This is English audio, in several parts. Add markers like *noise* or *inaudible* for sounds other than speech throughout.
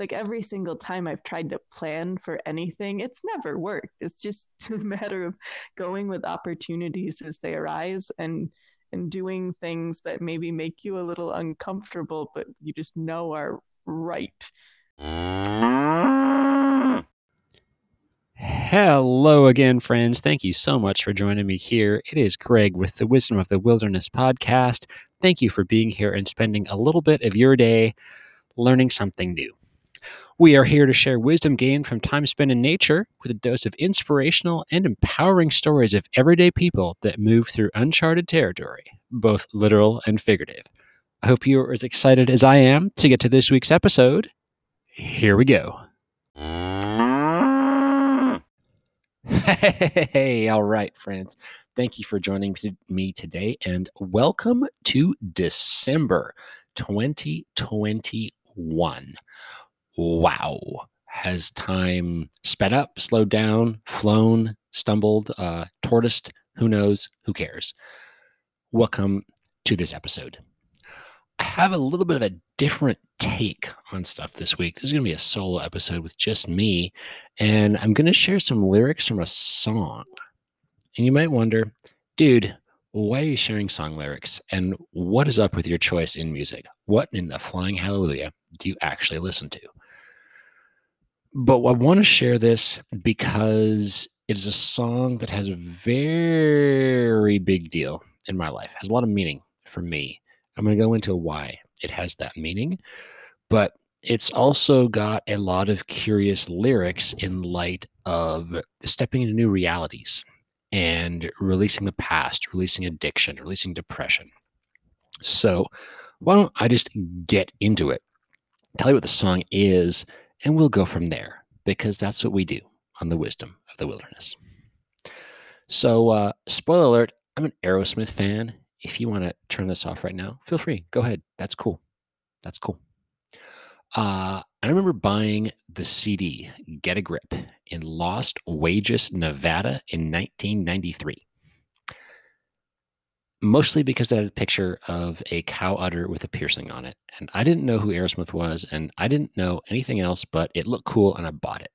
like every single time I've tried to plan for anything, it's never worked. It's just *laughs* a matter of going with opportunities as they arise and and doing things that maybe make you a little uncomfortable, but you just know are right. Hello again, friends. Thank you so much for joining me here. It is Greg with the Wisdom of the Wilderness podcast. Thank you for being here and spending a little bit of your day learning something new. We are here to share wisdom gained from time spent in nature with a dose of inspirational and empowering stories of everyday people that move through uncharted territory, both literal and figurative. I hope you are as excited as I am to get to this week's episode. Here we go. Hey, all right, friends. Thank you for joining me today and welcome to December 2021 wow, has time sped up, slowed down, flown, stumbled, uh, tortoised? Who knows? Who cares? Welcome to this episode. I have a little bit of a different take on stuff this week. This is going to be a solo episode with just me, and I'm going to share some lyrics from a song. And you might wonder, dude, why are you sharing song lyrics? And what is up with your choice in music? What in the flying hallelujah do you actually listen to? But I want to share this because it is a song that has a very big deal in my life, it has a lot of meaning for me. I'm going to go into why it has that meaning, but it's also got a lot of curious lyrics in light of stepping into new realities and releasing the past, releasing addiction, releasing depression. So, why don't I just get into it? Tell you what the song is, and we'll go from there because that's what we do on the wisdom of the wilderness. So, uh, spoiler alert, I'm an Aerosmith fan. If you want to turn this off right now, feel free. Go ahead. That's cool. That's cool. Uh, I remember buying the CD Get a Grip in Lost Wages, Nevada in 1993 mostly because I had a picture of a cow udder with a piercing on it. And I didn't know who Aerosmith was, and I didn't know anything else, but it looked cool and I bought it.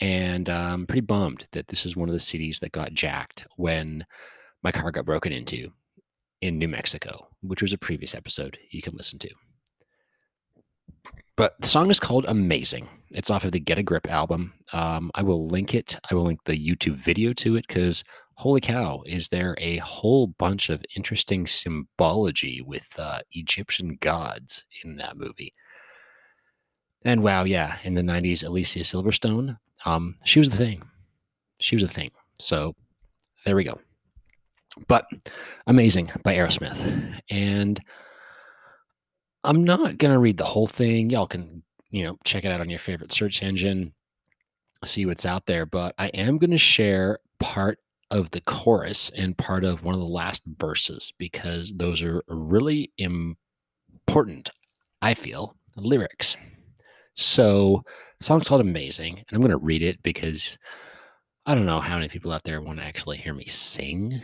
And I'm um, pretty bummed that this is one of the CDs that got jacked when my car got broken into in New Mexico, which was a previous episode you can listen to. But the song is called Amazing. It's off of the Get a Grip album. Um, I will link it. I will link the YouTube video to it because holy cow, is there a whole bunch of interesting symbology with uh, Egyptian gods in that movie? And wow, yeah, in the 90s, Alicia Silverstone, um, she was the thing. She was the thing. So there we go. But amazing by Aerosmith. And I'm not going to read the whole thing. Y'all can, you know, check it out on your favorite search engine, see what's out there. But I am going to share part of the chorus and part of one of the last verses because those are really important, I feel, lyrics. So, song's called Amazing, and I'm going to read it because I don't know how many people out there want to actually hear me sing.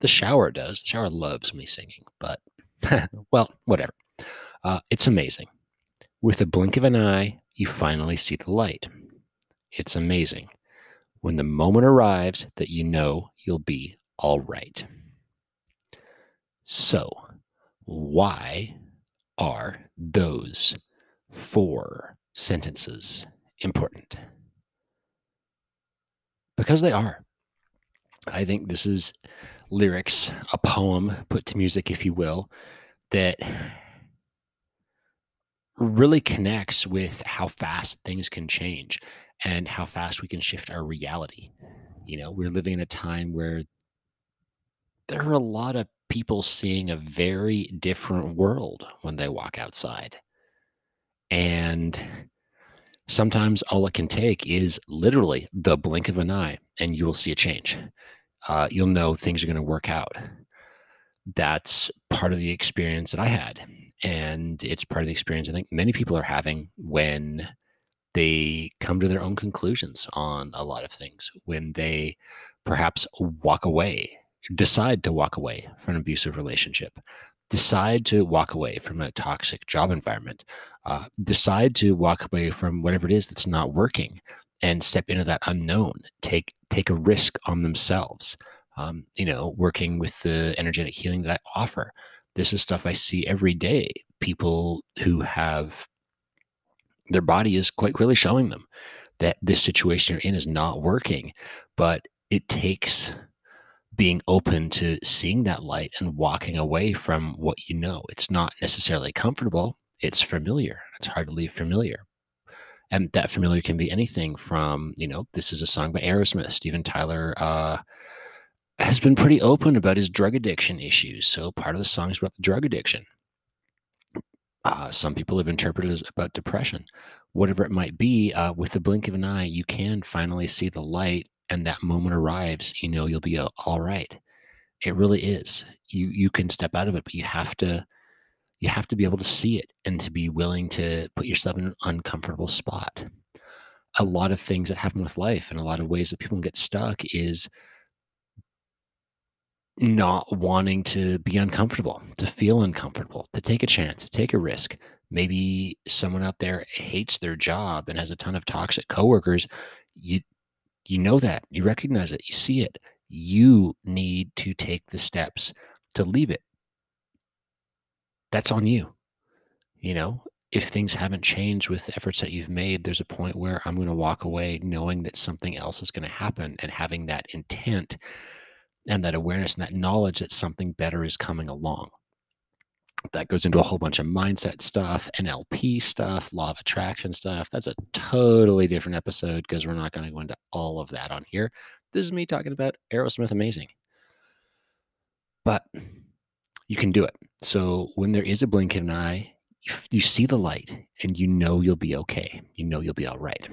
The shower does. The shower loves me singing, but *laughs* well, whatever. Uh, it's amazing. With a blink of an eye, you finally see the light. It's amazing when the moment arrives that you know you'll be all right. So, why are those four sentences important? Because they are. I think this is lyrics, a poem put to music, if you will, that really connects with how fast things can change and how fast we can shift our reality. You know, we're living in a time where there are a lot of people seeing a very different world when they walk outside. And sometimes all it can take is literally the blink of an eye, and you will see a change. Uh, you'll know things are going to work out. That's part of the experience that I had. And it's part of the experience I think many people are having when they come to their own conclusions on a lot of things when they perhaps walk away, decide to walk away from an abusive relationship, decide to walk away from a toxic job environment, uh, decide to walk away from whatever it is that's not working and step into that unknown take take a risk on themselves. Um, you know working with the energetic healing that i offer. This is stuff i see every day. People who have their body is quite clearly showing them that this situation you're in is not working but it takes being open to seeing that light and walking away from what you know. It's not necessarily comfortable it's familiar it's hard to leave familiar. And that familiar can be anything from you know this is a song by aerosmith steven tyler uh, has been pretty open about his drug addiction issues. So part of the song is about the drug addiction uh, some people have interpreted as about depression. Whatever it might be uh, with the blink of an eye you can finally see the light and that moment arrives you know you'll be all right. It really is. You you can step out of it but you have to you have to be able to see it and to be willing to put yourself in an uncomfortable spot. A lot of things that happen with life and a lot of ways that people get stuck is not wanting to be uncomfortable, to feel uncomfortable, to take a chance, to take a risk. Maybe someone out there hates their job and has a ton of toxic coworkers. You you know that. You recognize it. You see it. You need to take the steps to leave it that's on you. You know, if things haven't changed with efforts that you've made, there's a point where I'm going to walk away knowing that something else is going to happen and having that intent and that awareness and that knowledge that something better is coming along. That goes into a whole bunch of mindset stuff, NLP stuff, law of attraction stuff. That's a totally different episode because we're not going to go into all of that on here. This is me talking about Aerosmith Amazing. But you can do it. So when there is a blink of an eye, you, see the light and you know you'll be okay. You know you'll be all right.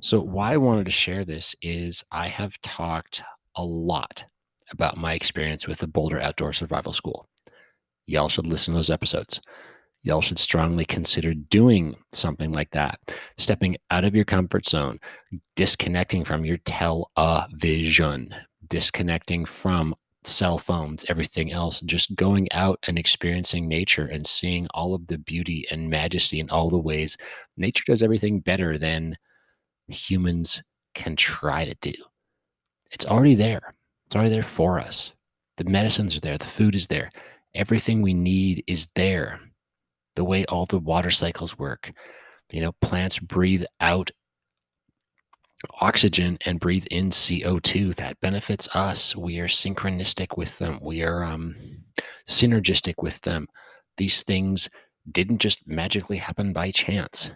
So why I wanted to share this is I have talked a lot about my experience with the Boulder Outdoor Survival School. Y'all should listen to those episodes. Y'all should strongly consider doing something like that, stepping out of your comfort zone, disconnecting from your television, disconnecting from cell phones, everything else, just going out and experiencing nature and seeing all of the beauty and majesty in all the ways nature does everything better than humans can try to do. It's already there. It's already there for us. The medicines are there, the food is there. Everything we need is there. The way all the water cycles work. You know, plants breathe out oxygen and breathe in CO2. That benefits us. We are synchronistic with them. We are um, synergistic with them. These things didn't just magically happen by chance.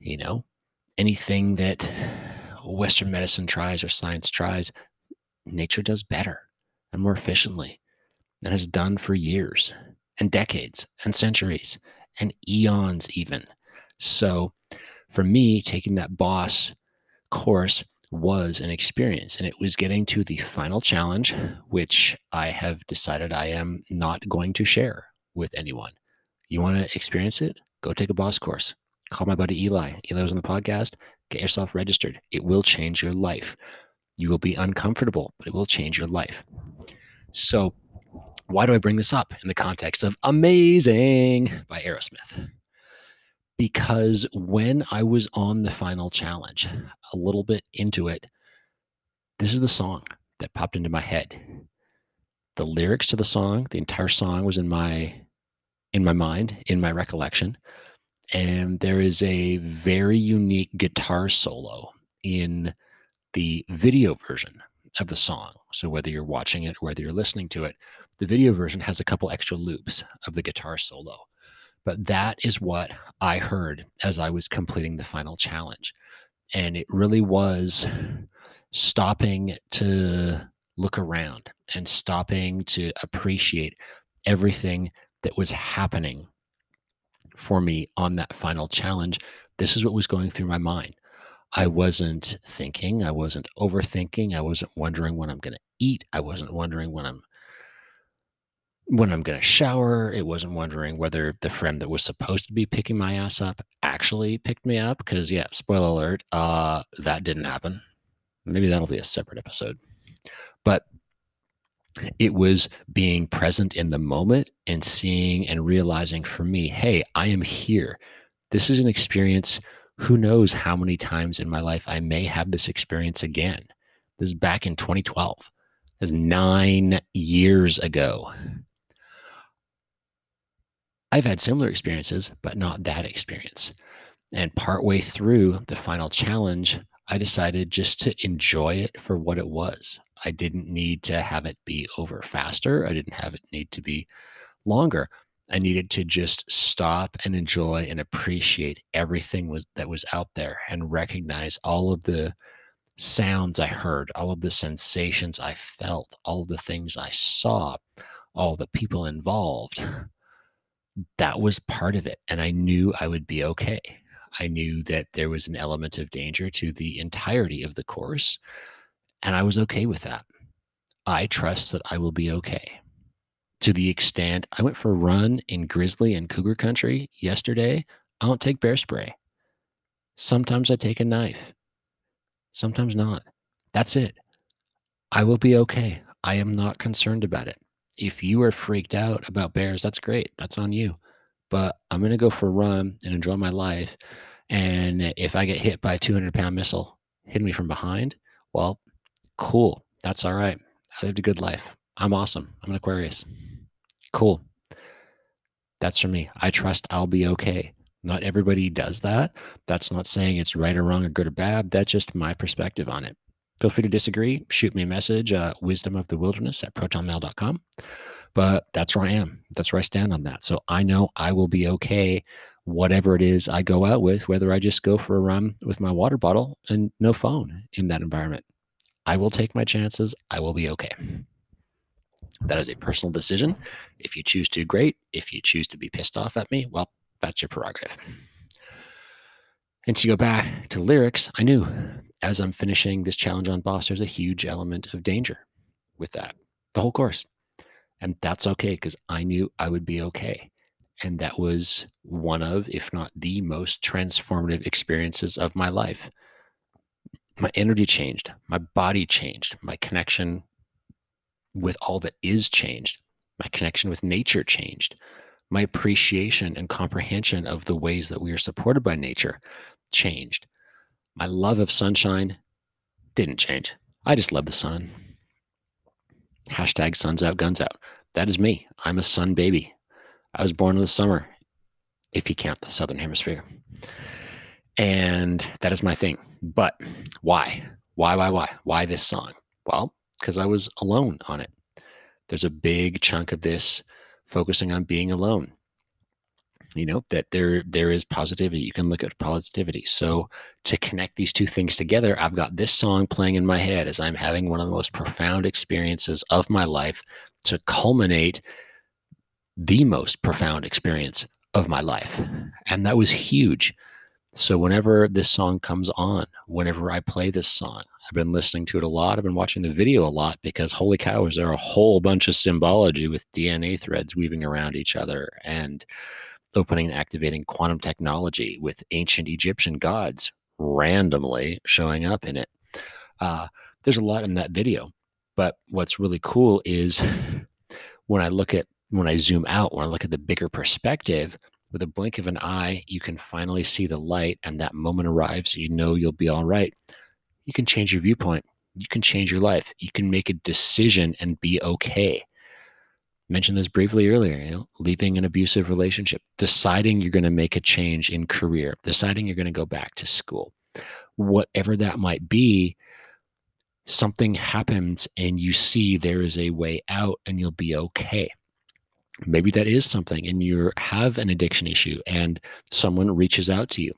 You know, anything that Western medicine tries or science tries, nature does better and more efficiently and has done for years and decades and centuries and eons, even. So, for me, taking that boss course was an experience and it was getting to the final challenge which i have decided i am not going to share with anyone. You want to experience it? Go take a boss course. Call my buddy eli. Eli was on the podcast. Get yourself registered. It will change your life you will be uncomfortable but it will change your life so why do i bring this up in the context of amazing by aerosmith because when I was on the final challenge, a little bit into it, this is the song that popped into my head. The lyrics to the song, the entire song was in my in my mind, in my recollection. And there is a very unique guitar solo in the video version of the song. So whether you're watching it or whether you're listening to it, the video version has a couple extra loops of the guitar solo. But that is what I heard as I was completing the final challenge. And it really was stopping to look around and stopping to appreciate everything that was happening for me on that final challenge. This is what was going through my mind. I wasn't thinking, I wasn't overthinking, I wasn't wondering when I'm going to eat, I wasn't wondering when I'm when I'm going to shower. It wasn't wondering whether the friend that was supposed to be picking my ass up actually picked me up. Because, yeah, spoiler alert, uh, that didn't happen. Maybe that'll be a separate episode. But it was being present in the moment and seeing and realizing for me, hey, I am here. This is an experience. Who knows how many times in my life I may have this experience again? This is back in 2012. This is nine years ago. I've had similar experiences, but not that experience. And partway through the final challenge, I decided just to enjoy it for what it was. I didn't need to have it be over faster. I didn't have it need to be longer. I needed to just stop and enjoy and appreciate everything was that was out there and recognize all of the sounds I heard, all of the sensations I felt, all of the things I saw, all the people involved that was part of it. And I knew I would be okay. I knew that there was an element of danger to the entirety of the course. And I was okay with that. I trust that I will be okay. To the extent I went for a run in grizzly and cougar country yesterday, I don't take bear spray. Sometimes I take a knife, sometimes not. That's it. I will be okay. I am not concerned about it if you are freaked out about bears, that's great. That's on you. But I'm going to go for a run and enjoy my life. And if I get hit by a 200 pound missile hitting me from behind, well, cool. That's all right. I lived a good life. I'm awesome. I'm an Aquarius. Cool. That's for me. I trust I'll be okay. Not everybody does that. That's not saying it's right or wrong or good or bad. That's just my perspective on it. Feel free to disagree. Shoot me a message, uh, wisdom of the wilderness at protonmail.com. But that's where I am. That's where I stand on that. So I know I will be okay, whatever it is I go out with, whether I just go for a run with my water bottle and no phone in that environment. I will take my chances. I will be okay. That is a personal decision. If you choose to, great. If you choose to be pissed off at me, well, that's your prerogative. And to go back to lyrics, I knew as I'm finishing this challenge on boss, there's a huge element of danger with that, the whole course. And that's okay because I knew I would be okay. And that was one of, if not the most transformative experiences of my life. My energy changed, my body changed, my connection with all that is changed, my connection with nature changed, my appreciation and comprehension of the ways that we are supported by nature changed. My love of sunshine didn't change. I just love the sun. Hashtag suns out, guns out. That is me. I'm a sun baby. I was born in the summer, if you count the southern hemisphere. And that is my thing. But why? Why, why, why? Why this song? Well, because I was alone on it. There's a big chunk of this focusing on being alone. You know that there there is positivity you can look at positivity. So to connect these two things together i've got this song playing in my head as i'm having one of the most profound experiences of my life to culminate the most profound experience of my life. And that was huge. So whenever this song comes on whenever i play this song i've been listening to it a lot i've been watching the video a lot because holy cow is there a whole bunch of symbology with dna threads weaving around each other and opening and activating quantum technology with ancient Egyptian gods randomly showing up in it. Uh, there's a lot in that video, but what's really cool is when I look at when I zoom out, when I look at the bigger perspective, with a blink of an eye, you can finally see the light, and that moment arrives. You know you'll be all right. You can change your viewpoint. You can change your life. You can make a decision and be okay mentioned this briefly earlier you know leaving an abusive relationship deciding you're going to make a change in career deciding you're going to go back to school whatever that might be something happens and you see there is a way out and you'll be okay maybe that is something and you have an addiction issue and someone reaches out to you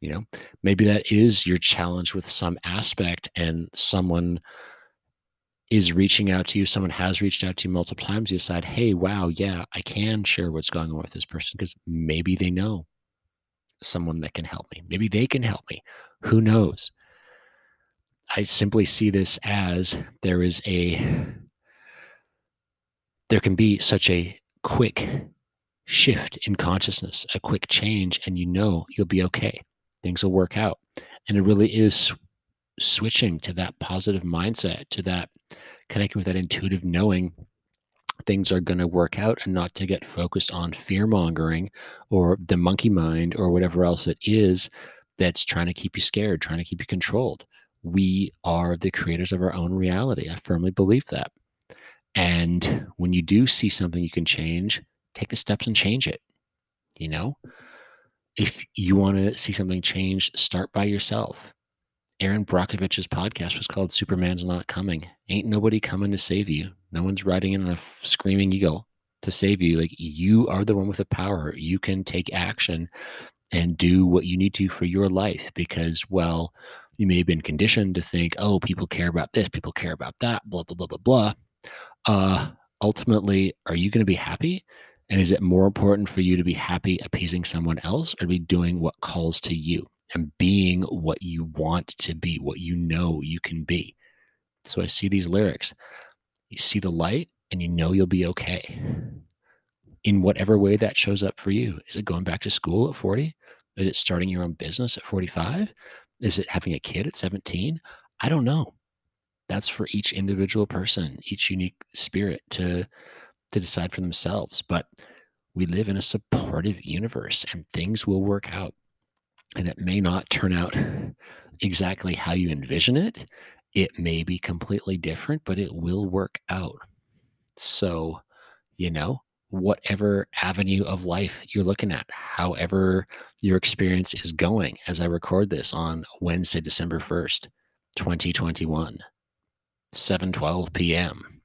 you know maybe that is your challenge with some aspect and someone is reaching out to you, someone has reached out to you multiple times, you decide, hey, wow, yeah, I can share what's going on with this person because maybe they know someone that can help me. Maybe they can help me. Who knows? I simply see this as there is a, there can be such a quick shift in consciousness, a quick change, and you know you'll be okay. Things will work out. And it really is switching to that positive mindset, to that connecting with that intuitive knowing things are going to work out and not to get focused on fear mongering or the monkey mind or whatever else it is that's trying to keep you scared, trying to keep you controlled. We are the creators of our own reality. I firmly believe that. And when you do see something you can change, take the steps and change it. You know, if you want to see something change, start by yourself. Erin Brockovich's podcast was called Superman's Not Coming. Ain't nobody coming to save you. No one's riding in a screaming eagle to save you. Like you are the one with the power. You can take action and do what you need to for your life because, well, you may have been conditioned to think, oh, people care about this, people care about that, blah, blah, blah, blah, blah. Uh, ultimately, are you going to be happy? And is it more important for you to be happy appeasing someone else or be doing what calls to you and being what you want to be, what you know you can be? So I see these lyrics. You see the light and you know you'll be okay in whatever way that shows up for you. Is it going back to school at 40? Is it starting your own business at 45? Is it having a kid at 17? I don't know. That's for each individual person, each unique spirit to to decide for themselves. But we live in a supportive universe and things will work out. And it may not turn out exactly how you envision it. It may be completely different, but it will work out. So, you know, whatever avenue of life you're looking at, however your experience is going as I record this on Wednesday, December 1st, 2021, 7:12 p.m.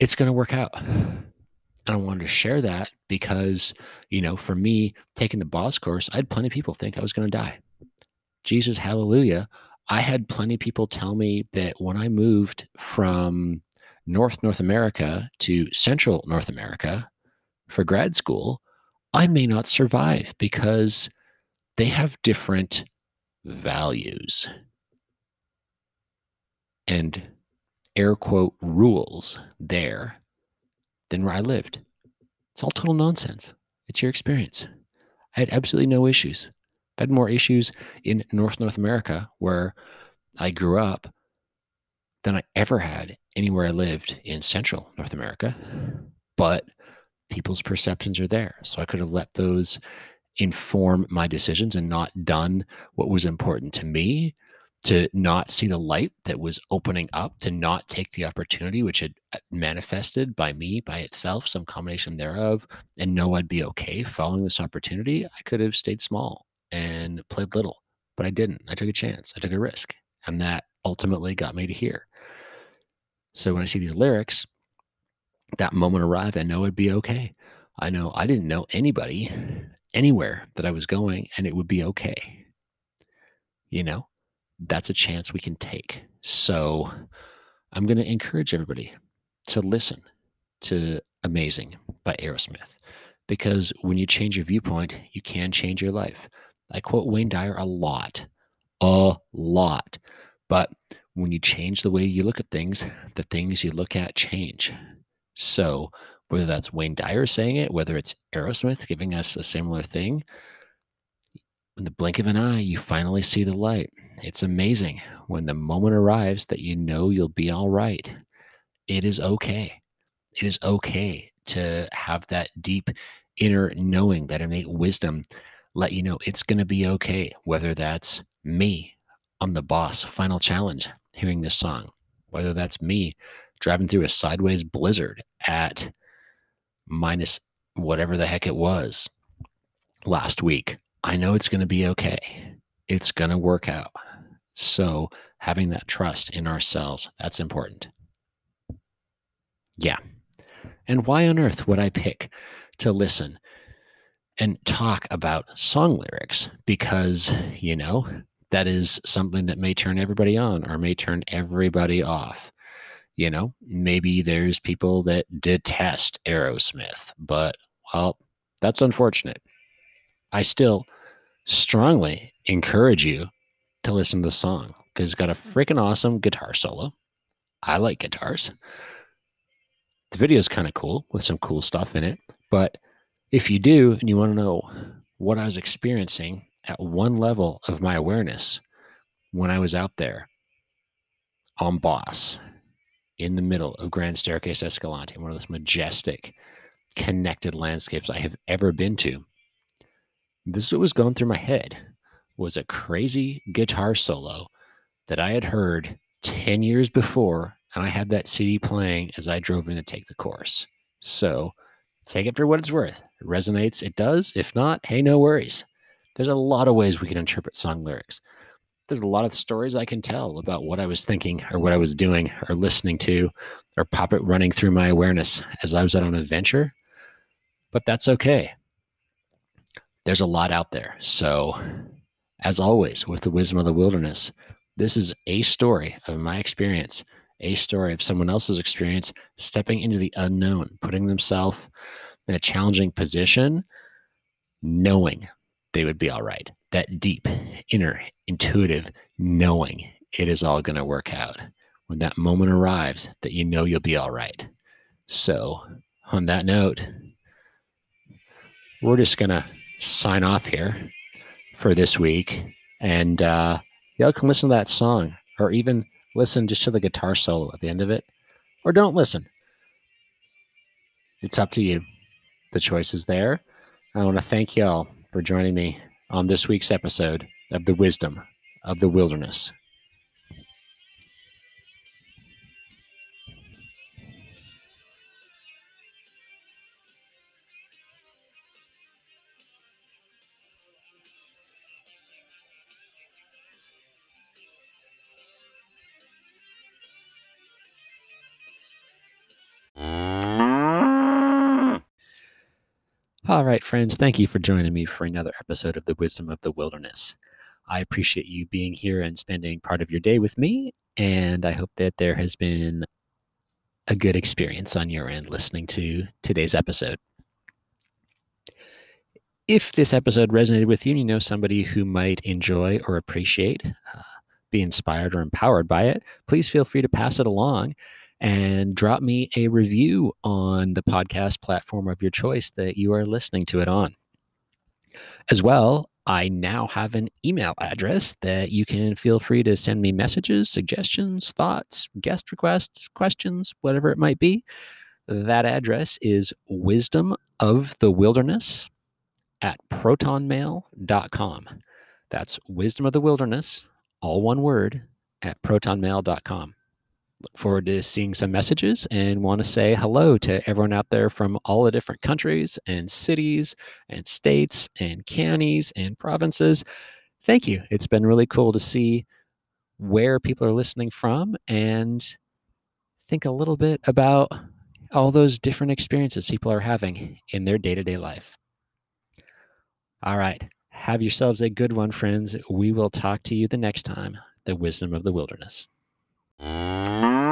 It's going to work out. And I wanted to share that because, you know, for me taking the boss course, I had plenty of people think I was going to die. Jesus, hallelujah. I had plenty of people tell me that when I moved from North North America to Central North America for grad school, I may not survive because they have different values and air quote rules there than where I lived. It's all total nonsense. It's your experience. I had absolutely no issues. I had more issues in North North America where I grew up than I ever had anywhere I lived in central North America. But people's perceptions are there. So I could have let those inform my decisions and not done what was important to me, to not see the light that was opening up, to not take the opportunity which had uh, manifested by me by itself, some combination thereof, and know I'd be okay following this opportunity. I could have stayed small and played little, but I didn't. I took a chance, I took a risk, and that ultimately got me to here. So when I see these lyrics, that moment arrived, I know it'd be okay. I know I didn't know anybody anywhere that I was going and it would be okay. You know, that's a chance we can take. So I'm going to encourage everybody to listen to Amazing by Aerosmith because when you change your viewpoint, you can change your life. I quote Wayne Dyer a lot, a lot. But when you change the way you look at things, the things you look at change. So, whether that's Wayne Dyer saying it, whether it's Aerosmith giving us a similar thing, in the blink of an eye, you finally see the light. It's amazing when the moment arrives that you know you'll be all right. It is okay. It is okay to have that deep inner knowing, that innate wisdom let you know it's going to be okay, whether that's me on the boss final challenge hearing this song, whether that's me driving through a sideways blizzard at minus whatever the heck it was last week. I know it's going to be okay. It's going to work out. So, having that trust in ourselves, that's important. Yeah. And why on earth would I pick to listen and talk about song lyrics? Because, you know, that is something that may turn everybody on or may turn everybody off. You know, maybe there's people that detest Aerosmith, but well, that's unfortunate. I still strongly encourage you to listen to the song because it's got a mm-hmm. freaking awesome guitar solo. I like guitars. The video is kind of cool with some cool stuff in it. But if you do and you want to know what I was experiencing at one level of my awareness when I was out there on boss. in the middle of Grand Staircase Escalante, one of those majestic, connected landscapes I have ever been to. This is what was going through my head was a crazy guitar solo that I had heard 10 years before, and I had that CD playing as I drove in to take the course. So take it for what it's worth. It resonates, it does. If not, hey, no worries. There's a lot of ways we can interpret song lyrics. There's a lot of stories I can tell about what I was thinking or what I was doing or listening to or pop it running through my awareness as I was on an adventure. But that's okay. There's a lot out there. So, as always, with the wisdom of the wilderness, this is a story of my experience, a story of someone else's experience stepping into the unknown, putting themselves in a challenging position, knowing they would be all right. That deep, inner, intuitive knowing it is all going to work out. When that moment arrives, that you know you'll be all right. So, on that note, we're just going to sign off here for this week. And uh, y'all can listen to that song or even listen just to the guitar solo at the end of it, or don't listen. It's up to you. The choice is there. I want to thank y'all for joining me on this week's episode of The Wisdom of the Wilderness. All right, friends, thank you for joining me for another episode of The Wisdom of the Wilderness. I appreciate you being here and spending part of your day with me, and I hope that there has been a good experience on your end listening to today's episode. If this episode resonated with you and you know somebody who might enjoy or appreciate, uh, be inspired or empowered by it, please feel free to pass it along and drop me a review on the podcast platform of your choice that you are listening to it on. As well, I now have an email address that you can feel free to send me messages, suggestions, thoughts, guest requests, questions, whatever it might be. That address is wisdom of the wilderness at protonmail.com. That's wisdom of the wilderness, all one word, at protonmail.com look forward to seeing some messages and want to say hello to everyone out there from all the different countries and cities and states and counties and provinces. Thank you. It's been really cool to see where people are listening from and think a little bit about all those different experiences people are having in their day to day life. All right. Have yourselves a good one, friends. We will talk to you the next time. The wisdom of the wilderness. Mm-hmm.